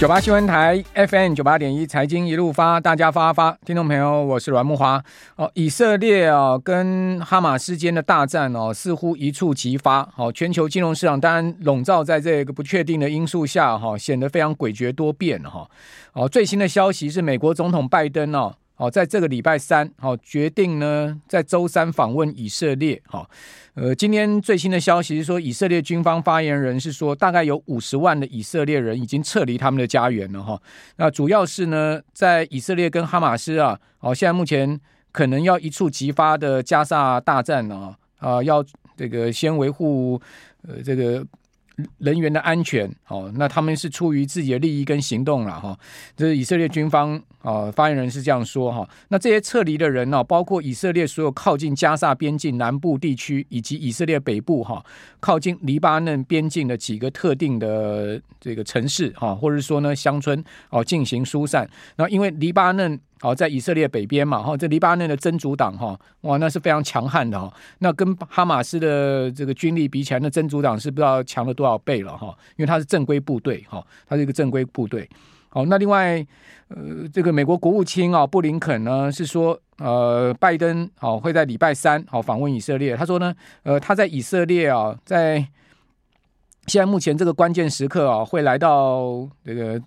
九八新闻台 FM 九八点一财经一路发，大家发发，听众朋友，我是阮慕华。哦，以色列啊跟哈马斯间的大战哦，似乎一触即发。好，全球金融市场当然笼罩在这个不确定的因素下，哈，显得非常诡谲多变哈。哦，最新的消息是美国总统拜登哦。好，在这个礼拜三，好决定呢，在周三访问以色列。好，呃，今天最新的消息是说，以色列军方发言人是说，大概有五十万的以色列人已经撤离他们的家园了。哈，那主要是呢，在以色列跟哈马斯啊，好，现在目前可能要一触即发的加沙大战啊，啊，要这个先维护呃这个。人员的安全，哦，那他们是出于自己的利益跟行动了哈。这是以色列军方啊发言人是这样说哈。那这些撤离的人呢，包括以色列所有靠近加萨边境南部地区，以及以色列北部哈靠近黎巴嫩边境的几个特定的这个城市哈，或者说呢乡村哦进行疏散。那因为黎巴嫩。好，在以色列北边嘛，哈，这黎巴嫩的真主党，哈，哇，那是非常强悍的，哈，那跟哈马斯的这个军力比起来，那真主党是不知道强了多少倍了，哈，因为它是正规部队，哈，它是一个正规部队。好，那另外，呃，这个美国国务卿啊，布林肯呢是说，呃，拜登好会在礼拜三好访问以色列，他说呢，呃，他在以色列啊，在现在目前这个关键时刻啊，会来到这个。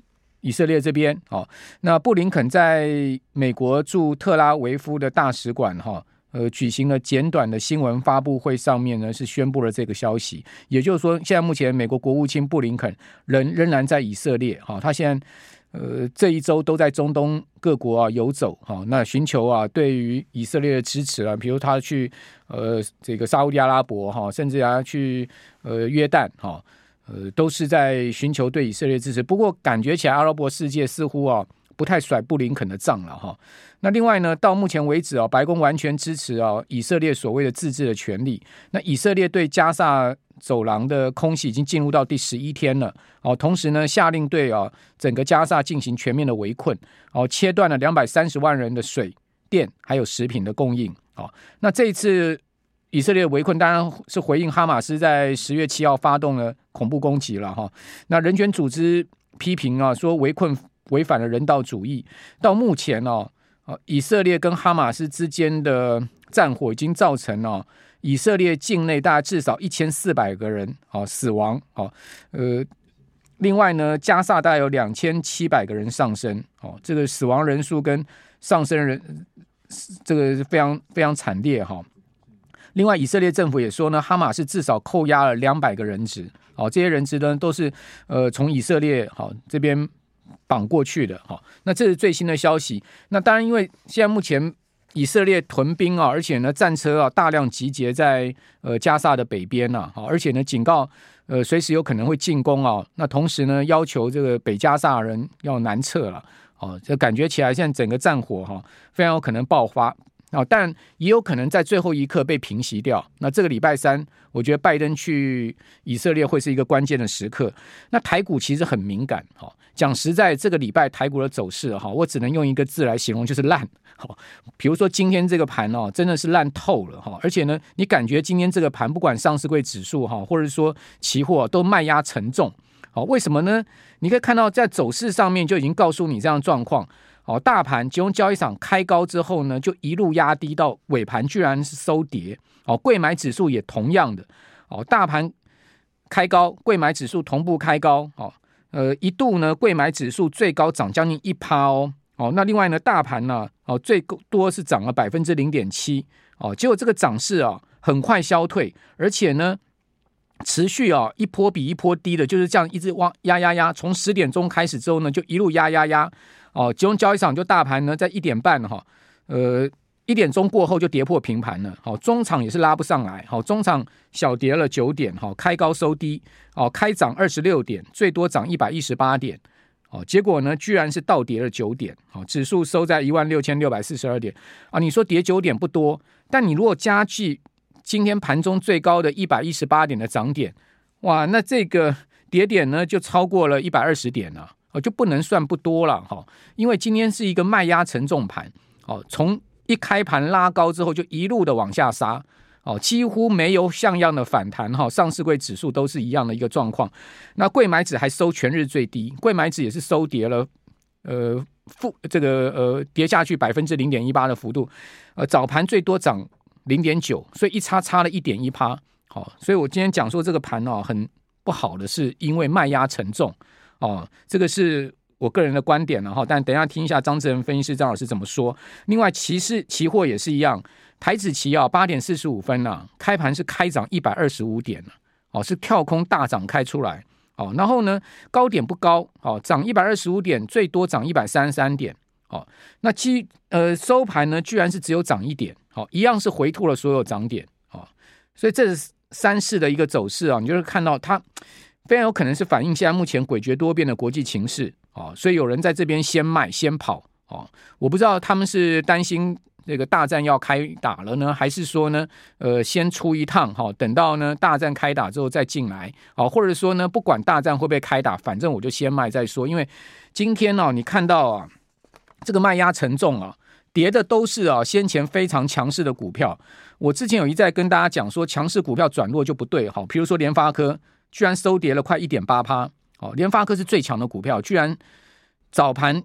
以色列这边，好，那布林肯在美国驻特拉维夫的大使馆，哈，呃，举行了简短的新闻发布会，上面呢是宣布了这个消息。也就是说，现在目前美国国务卿布林肯仍仍然在以色列，哈，他现在呃这一周都在中东各国啊游走，哈，那寻求啊对于以色列的支持啊，比如他去呃这个沙乌地阿拉伯，哈，甚至啊去呃约旦，哈。呃，都是在寻求对以色列支持，不过感觉起来阿拉伯世界似乎啊不太甩布林肯的账了哈。那另外呢，到目前为止啊，白宫完全支持啊以色列所谓的自治的权利。那以色列对加萨走廊的空袭已经进入到第十一天了哦，同时呢，下令对啊整个加萨进行全面的围困哦，切断了两百三十万人的水电还有食品的供应哦。那这一次。以色列围困当然是回应哈马斯在十月七号发动了恐怖攻击了哈。那人权组织批评啊，说围困违反了人道主义。到目前哦，以色列跟哈马斯之间的战火已经造成了以色列境内大概至少一千四百个人啊死亡啊。呃，另外呢，加萨大概有两千七百个人丧生哦。这个死亡人数跟丧生人这个非常非常惨烈哈。另外，以色列政府也说呢，哈马斯至少扣押了两百个人质，好，这些人质呢都是呃从以色列好这边绑过去的，好，那这是最新的消息。那当然，因为现在目前以色列屯兵啊，而且呢战车啊大量集结在呃加萨的北边呐，好，而且呢警告呃随时有可能会进攻啊，那同时呢要求这个北加萨人要南撤了，哦，这感觉起来现在整个战火哈非常有可能爆发。啊，但也有可能在最后一刻被平息掉。那这个礼拜三，我觉得拜登去以色列会是一个关键的时刻。那台股其实很敏感，哈，讲实在，这个礼拜台股的走势，哈，我只能用一个字来形容，就是烂。好，比如说今天这个盘哦，真的是烂透了，哈。而且呢，你感觉今天这个盘，不管上市柜指数，哈，或者说期货，都卖压沉重。好，为什么呢？你可以看到在走势上面就已经告诉你这样状况。哦，大盘金融交易场开高之后呢，就一路压低到尾盘，居然是收跌。哦，柜买指数也同样的。哦，大盘开高，柜买指数同步开高。哦，呃，一度呢，柜买指数最高涨将近一趴哦。哦，那另外呢，大盘呢，哦，最多是涨了百分之零点七。哦，结果这个涨势啊，很快消退，而且呢，持续啊，一波比一波低的，就是这样一直往压压压。从十点钟开始之后呢，就一路压压压。哦，金融交易场就大盘呢，在一点半哈，呃，一点钟过后就跌破平盘了。好，中场也是拉不上来。好，中场小跌了九点。好，开高收低。哦，开涨二十六点，最多涨一百一十八点。哦，结果呢，居然是倒跌了九点。好，指数收在一万六千六百四十二点。啊，你说跌九点不多，但你如果加计今天盘中最高的一百一十八点的涨点，哇，那这个跌点呢，就超过了一百二十点了。哦，就不能算不多了哈，因为今天是一个卖压沉重盘，哦，从一开盘拉高之后就一路的往下杀，哦，几乎没有像样的反弹哈，上市柜指数都是一样的一个状况。那贵买指还收全日最低，贵买指也是收跌了，呃，负这个呃跌下去百分之零点一八的幅度，呃，早盘最多涨零点九，所以一差差了一点一趴。好，所以我今天讲说这个盘哦很不好的，是因为卖压沉重哦，这个是我个人的观点了哈。但等一下听一下张志仁分析师张老师怎么说。另外，期市期货也是一样，台指期啊八点四十五分呐，开盘是开涨一百二十五点哦，是跳空大涨开出来哦。然后呢，高点不高哦，涨一百二十五点，最多涨一百三十三点哦。那基呃收盘呢，居然是只有涨一点，好，一样是回吐了所有涨点哦。所以这是。三市的一个走势啊，你就是看到它非常有可能是反映现在目前诡谲多变的国际情势啊，所以有人在这边先卖先跑啊，我不知道他们是担心这个大战要开打了呢，还是说呢，呃，先出一趟哈，等到呢大战开打之后再进来啊，或者说呢，不管大战会不会开打，反正我就先卖再说，因为今天呢，你看到啊，这个卖压沉重啊。跌的都是啊，先前非常强势的股票。我之前有一再跟大家讲说，强势股票转弱就不对。哈，比如说联发科，居然收跌了快一点八趴。哦，联发科是最强的股票，居然早盘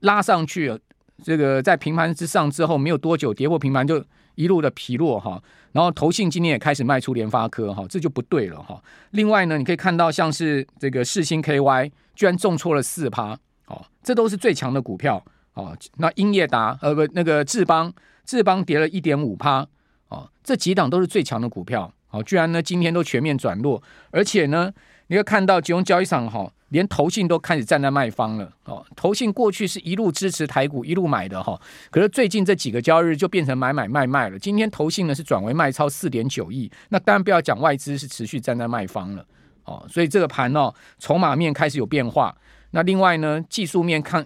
拉上去，这个在平盘之上之后，没有多久跌破平盘就一路的疲弱哈。然后投信今天也开始卖出联发科哈，这就不对了哈。另外呢，你可以看到像是这个世芯 KY，居然重挫了四趴。哦，这都是最强的股票。哦，那英业达呃不，那个智邦，智邦跌了一点五趴，哦，这几档都是最强的股票，哦，居然呢今天都全面转弱，而且呢，你会看到金融交易场哈、哦，连投信都开始站在卖方了，哦，投信过去是一路支持台股一路买的哈、哦，可是最近这几个交易日就变成买买卖卖了，今天投信呢是转为卖超四点九亿，那当然不要讲外资是持续站在卖方了，哦，所以这个盘哦，筹码面开始有变化，那另外呢，技术面看。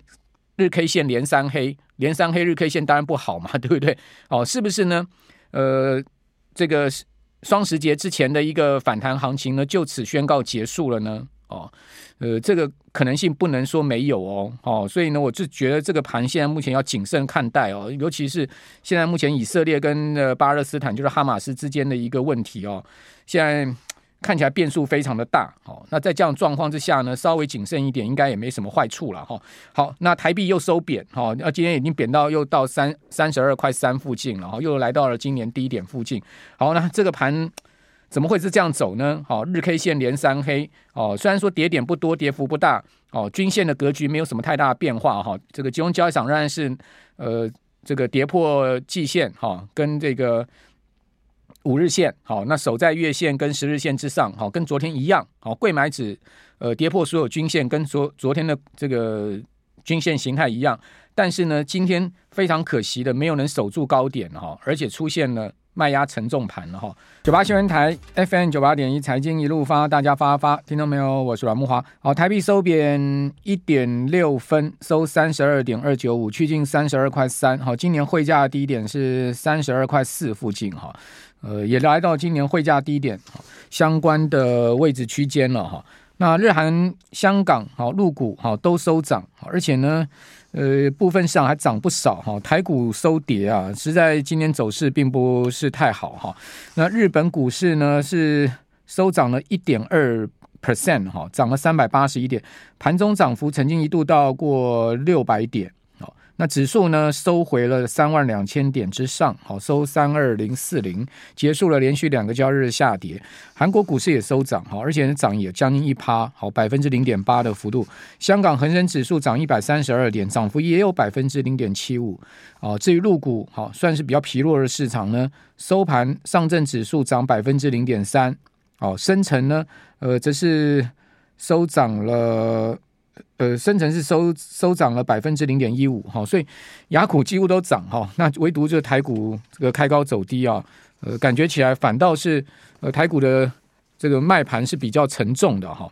日 K 线连三黑，连三黑日 K 线当然不好嘛，对不对？哦，是不是呢？呃，这个双十节之前的一个反弹行情呢，就此宣告结束了呢？哦，呃，这个可能性不能说没有哦，哦，所以呢，我就觉得这个盘现在目前要谨慎看待哦，尤其是现在目前以色列跟呃巴勒斯坦就是哈马斯之间的一个问题哦，现在。看起来变数非常的大，好，那在这样状况之下呢，稍微谨慎一点，应该也没什么坏处了哈。好，那台币又收贬，哈，那今天已经贬到又到三三十二块三附近了，哈，又来到了今年低点附近。好，那这个盘怎么会是这样走呢？好，日 K 线连三黑，哦，虽然说跌点不多，跌幅不大，哦，均线的格局没有什么太大的变化，哈，这个金融交易场仍然是呃这个跌破季线，哈，跟这个。五日线好，那守在月线跟十日线之上，好，跟昨天一样，好，贵买指呃跌破所有均线，跟昨昨天的这个均线形态一样，但是呢，今天非常可惜的没有能守住高点哈，而且出现了卖压沉重盘了哈。九八新闻台 FM 九八点一财经一路发，大家发发，听到没有？我是阮木华。好，台币收贬一点六分，收三十二点二九五，趋近三十二块三。好，今年汇价低点是三十二块四附近哈。呃，也来到今年汇价低点相关的位置区间了哈。那日韩、香港好陆股好都收涨，而且呢，呃，部分上还涨不少哈。台股收跌啊，实在今年走势并不是太好哈。那日本股市呢是收涨了一点二 percent 哈，涨了三百八十一点，盘中涨幅曾经一度到过六百点。那指数呢收回了三万两千点之上，好收三二零四零，结束了连续两个交易日下跌。韩国股市也收涨，好，而且涨也将近一趴，好百分之零点八的幅度。香港恒生指数涨一百三十二点，涨幅也有百分之零点七五。哦，至于陆股，好算是比较疲弱的市场呢，收盘上证指数涨百分之零点三，哦，深成呢，呃，则是收涨了。呃，深成是收收涨了百分之零点一五哈，所以雅股几乎都涨哈，那唯独这个台股这个开高走低啊，呃，感觉起来反倒是呃台股的这个卖盘是比较沉重的哈。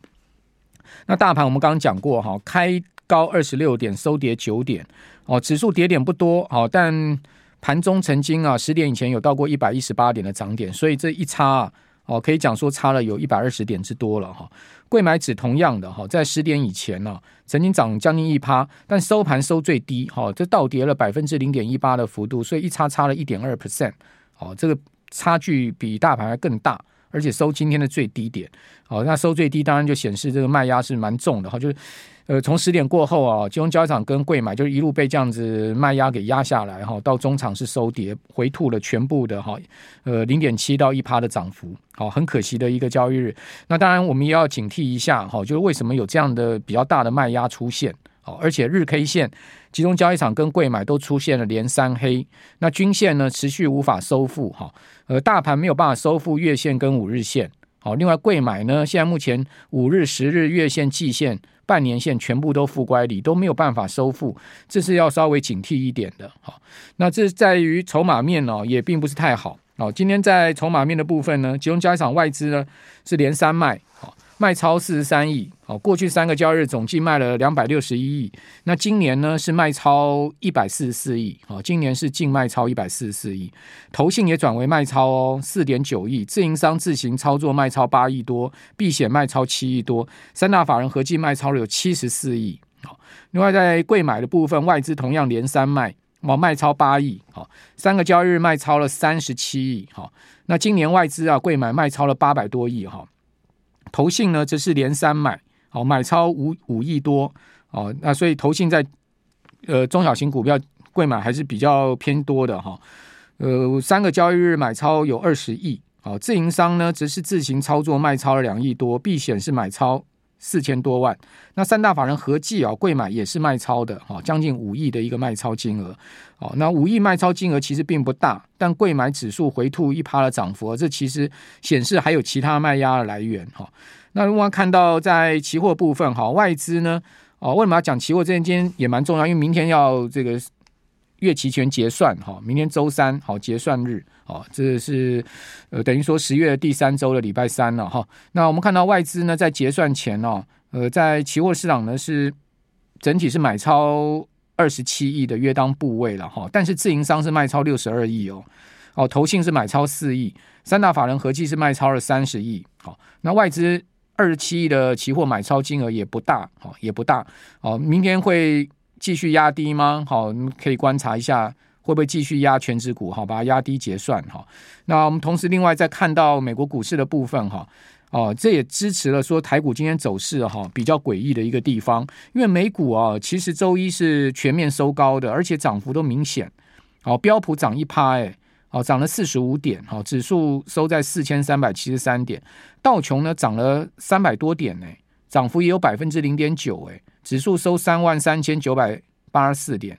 那大盘我们刚刚讲过哈，开高二十六点，收跌九点哦，指数跌点不多哦，但盘中曾经啊十点以前有到过一百一十八点的涨点，所以这一差啊。哦，可以讲说差了有一百二十点之多了哈。柜买指同样的哈，在十点以前呢，曾经涨将近一趴，但收盘收最低哈，这倒跌了百分之零点一八的幅度，所以一差差了一点二 percent。哦，这个差距比大盘还更大，而且收今天的最低点。哦，那收最低当然就显示这个卖压是蛮重的哈，就是。呃，从十点过后啊，金融交易场跟柜买就一路被这样子卖压给压下来哈，到中场是收跌，回吐了全部的哈，呃，零点七到一趴的涨幅，好，很可惜的一个交易日。那当然我们也要警惕一下哈，就是为什么有这样的比较大的卖压出现，好，而且日 K 线，集中交易场跟柜买都出现了连三黑，那均线呢持续无法收复哈，呃，大盘没有办法收复月线跟五日线，好，另外柜买呢，现在目前五日、十日、月线、季线。半年线全部都负乖离，都没有办法收复，这是要稍微警惕一点的。好，那这在于筹码面哦，也并不是太好。好，今天在筹码面的部分呢，集中交易场外资呢是连三卖。好。卖超四十三亿，好，过去三个交易日总计卖了两百六十一亿。那今年呢是卖超一百四十四亿，好，今年是净卖超一百四十四亿。投信也转为卖超哦，四点九亿。自营商自行操作卖超八亿多，避险卖超七亿多。三大法人合计卖超了有七十四亿。好，另外在贵买的部分，外资同样连三卖，哦，卖超八亿。好，三个交易日卖超了三十七亿。好，那今年外资啊贵买卖超了八百多亿。哈。投信呢，则是连三买，哦，买超五五亿多，哦，那所以投信在呃中小型股票贵买还是比较偏多的哈，呃，三个交易日买超有二十亿，哦，自营商呢则是自行操作卖超了两亿多，避险是买超四千多万，那三大法人合计啊柜买也是卖超的，哈，将近五亿的一个卖超金额，哦，那五亿卖超金额其实并不大，但柜买指数回吐一趴的涨幅，这其实显示还有其他卖压的来源，哈。那如果看到在期货部分，哈，外资呢，哦，为什么要讲期货？这件今天也蛮重要，因为明天要这个月期权结算，哈，明天周三，好结算日，哦，这是呃等于说十月第三周的礼拜三了，哈。那我们看到外资呢，在结算前哦，呃，在期货市场呢是整体是买超二十七亿的约当部位了，哈，但是自营商是卖超六十二亿哦，哦，投信是买超四亿，三大法人合计是卖超了三十亿，好，那外资。二十七亿的期货买超金额也不大，好，也不大，哦，明天会继续压低吗？好，可以观察一下会不会继续压全值股，好，把它压低结算，哈。那我们同时另外再看到美国股市的部分，哈，哦，这也支持了说台股今天走势，哈，比较诡异的一个地方，因为美股啊，其实周一是全面收高的，而且涨幅都明显，哦，标普涨一趴，哎。哦，涨了四十五点，好，指数收在四千三百七十三点。道琼呢涨了三百多点呢，涨幅也有百分之零点九，哎，指数收三万三千九百八十四点。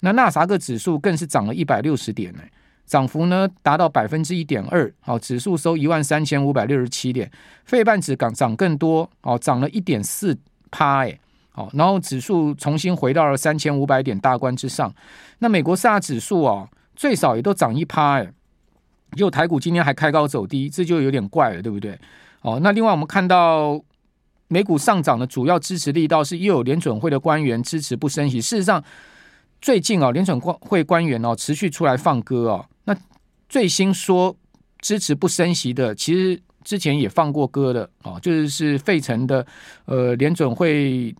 那纳萨克指数更是涨了一百六十点呢，涨幅呢达到百分之一点二，好，指数收一万三千五百六十七点。费半指涨涨更多，哦，涨了一点四趴，哎，好，然后指数重新回到了三千五百点大关之上。那美国四大指数哦。最少也都涨一趴哎，就台股今天还开高走低，这就有点怪了，对不对？哦，那另外我们看到美股上涨的主要支持力道是又有联准会的官员支持不升息。事实上，最近啊，联准会官员哦持续出来放歌哦。那最新说支持不升息的，其实之前也放过歌的哦，就是是费城的呃联准会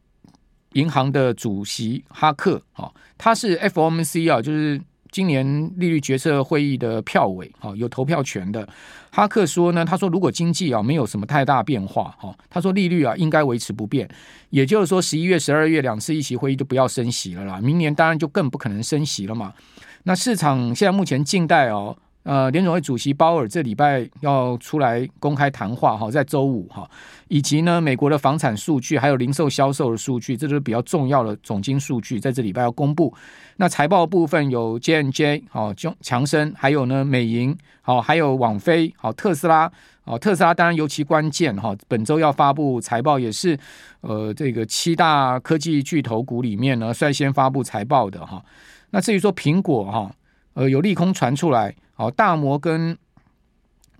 银行的主席哈克哦，他是 FOMC 啊，就是。今年利率决策会议的票委，哈，有投票权的哈克说呢，他说如果经济啊没有什么太大变化，哈，他说利率啊应该维持不变，也就是说十一月、十二月两次议席会议就不要升息了啦，明年当然就更不可能升息了嘛。那市场现在目前近代哦。呃，联总会主席鲍尔这礼拜要出来公开谈话哈，在周五哈，以及呢，美国的房产数据还有零售销售的数据，这都是比较重要的总经数据，在这礼拜要公布。那财报部分有 JNJ 好，强生，还有呢美银好，还有网飞好，特斯拉好，特斯拉当然尤其关键哈，本周要发布财报，也是呃这个七大科技巨头股里面呢率先发布财报的哈。那至于说苹果哈，呃有利空传出来。好，大摩跟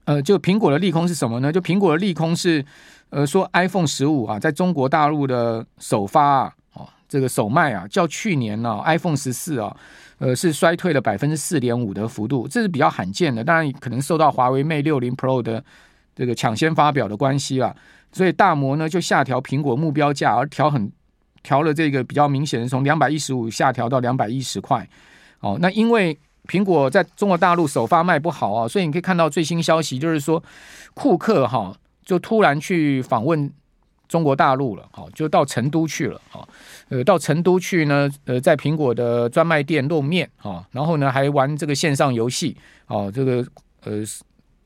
呃，就苹果的利空是什么呢？就苹果的利空是，呃，说 iPhone 十五啊，在中国大陆的首发啊，哦，这个首卖啊，较去年呢、iPhone 十四啊，呃，是衰退了百分之四点五的幅度，这是比较罕见的。当然，可能受到华为 Mate 六零 Pro 的这个抢先发表的关系啊，所以大摩呢就下调苹果目标价，而调很调了这个比较明显的，从两百一十五下调到两百一十块。哦，那因为苹果在中国大陆首发卖不好啊，所以你可以看到最新消息，就是说库克哈就突然去访问中国大陆了，好，就到成都去了，好，呃，到成都去呢，呃，在苹果的专卖店露面啊，然后呢还玩这个线上游戏，哦，这个呃。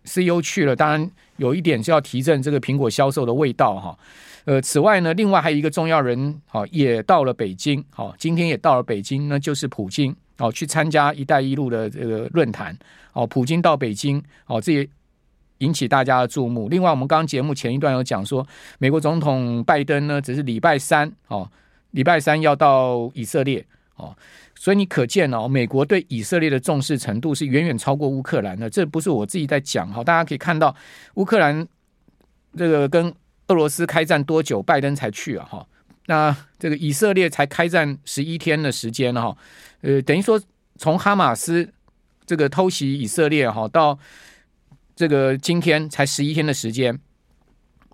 CEO 去了，当然有一点是要提振这个苹果销售的味道哈。呃，此外呢，另外还有一个重要人，好，也到了北京，好，今天也到了北京，那就是普京，哦，去参加“一带一路”的这个论坛，哦，普京到北京，哦，这也引起大家的注目。另外，我们刚刚节目前一段有讲说，美国总统拜登呢，只是礼拜三，哦，礼拜三要到以色列，哦。所以你可见哦，美国对以色列的重视程度是远远超过乌克兰的。这不是我自己在讲哈，大家可以看到乌克兰这个跟俄罗斯开战多久，拜登才去啊哈。那这个以色列才开战十一天的时间哈，呃，等于说从哈马斯这个偷袭以色列哈到这个今天才十一天的时间，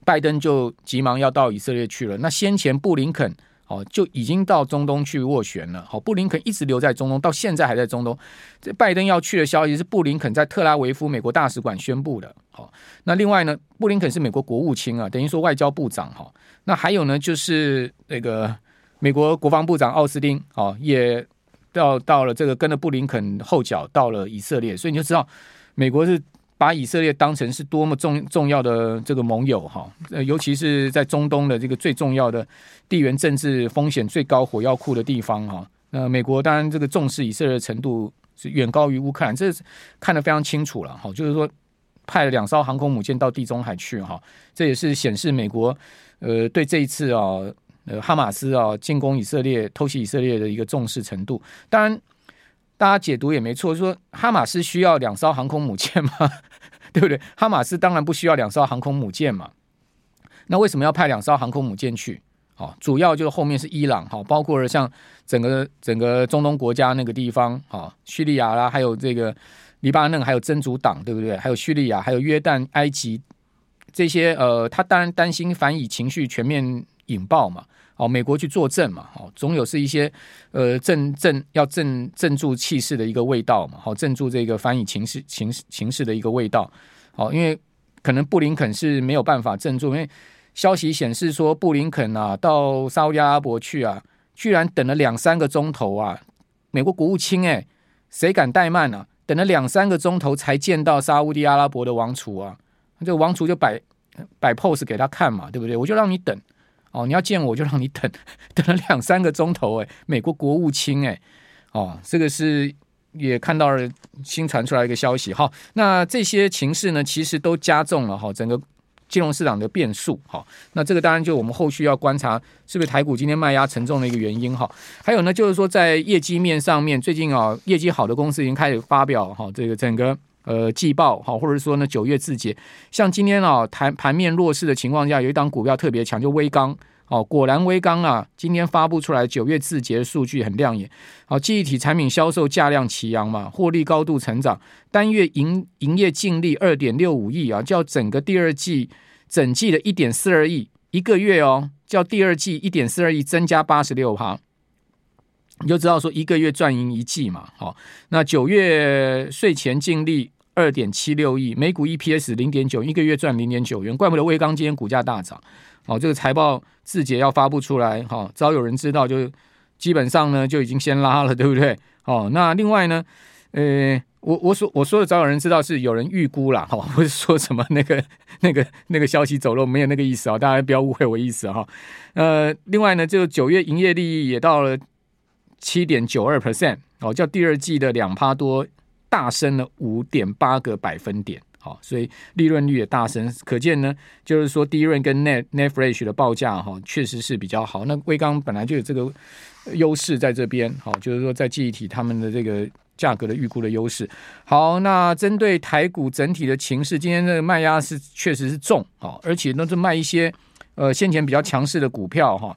拜登就急忙要到以色列去了。那先前布林肯。哦，就已经到中东去斡旋了。好，布林肯一直留在中东，到现在还在中东。这拜登要去的消息是布林肯在特拉维夫美国大使馆宣布的。好，那另外呢，布林肯是美国国务卿啊，等于说外交部长哈。那还有呢，就是那个美国国防部长奥斯汀，哦，也到到了这个跟着布林肯后脚到了以色列，所以你就知道美国是。把以色列当成是多么重重要的这个盟友哈，呃，尤其是在中东的这个最重要的地缘政治风险最高火药库的地方哈。那美国当然这个重视以色列的程度是远高于乌克兰，这看得非常清楚了哈。就是说派了两艘航空母舰到地中海去哈，这也是显示美国呃对这一次啊呃哈马斯啊进攻以色列偷袭以色列的一个重视程度。当然。大家解读也没错，说哈马斯需要两艘航空母舰吗？对不对？哈马斯当然不需要两艘航空母舰嘛。那为什么要派两艘航空母舰去？哦，主要就是后面是伊朗，哈，包括了像整个整个中东国家那个地方，哈，叙利亚啦，还有这个黎巴嫩，还有真主党，对不对？还有叙利亚，还有约旦、埃及这些，呃，他当然担心反以情绪全面引爆嘛。哦，美国去作证嘛，哦，总有是一些呃镇镇要镇镇住气势的一个味道嘛，好，镇住这个翻译情势情情势的一个味道，好，因为可能布林肯是没有办法镇住，因为消息显示说布林肯啊到沙乌地阿拉伯去啊，居然等了两三个钟头啊，美国国务卿诶，谁敢怠慢啊？等了两三个钟头才见到沙乌地阿拉伯的王储啊，这个王储就摆摆 pose 给他看嘛，对不对？我就让你等。哦，你要见我就让你等，等了两三个钟头哎，美国国务卿哎，哦，这个是也看到了新传出来一个消息哈。那这些情势呢，其实都加重了哈整个金融市场的变数哈。那这个当然就我们后续要观察是不是台股今天卖压沉重的一个原因哈。还有呢，就是说在业绩面上面，最近啊业绩好的公司已经开始发表哈这个整个。呃，季报好，或者说呢，九月自结，像今天啊，盘盘面弱势的情况下，有一档股票特别强，就威刚哦，果然威刚啊，今天发布出来九月自结的数据很亮眼，好，记忆体产品销售价量齐扬嘛，获利高度成长，单月营营业净利二点六五亿啊，较整个第二季整季的一点四二亿，一个月哦，较第二季一点四二亿增加八十六趴。你就知道说一个月赚赢一季嘛，好，那九月税前净利。二点七六亿，每股 EPS 零点九，一个月赚零点九元，怪不得威刚今天股价大涨。哦，这个财报字节要发布出来，哈、哦，早有人知道，就基本上呢就已经先拉了，对不对？哦，那另外呢，呃，我我说我说的早有人知道是有人预估啦，哈、哦，不是说什么那个 那个那个消息走漏，没有那个意思啊，大家不要误会我意思哈、哦。呃，另外呢，就九月营业利益也到了七点九二 percent，哦，叫第二季的两趴多。大升了五点八个百分点，好，所以利润率也大升，可见呢，就是说第一润跟 net net fresh 的报价哈，确实是比较好。那威刚本来就有这个优势在这边，好，就是说在记忆体他们的这个价格的预估的优势。好，那针对台股整体的情势，今天这个卖压是确实是重，好，而且都是卖一些呃先前比较强势的股票哈，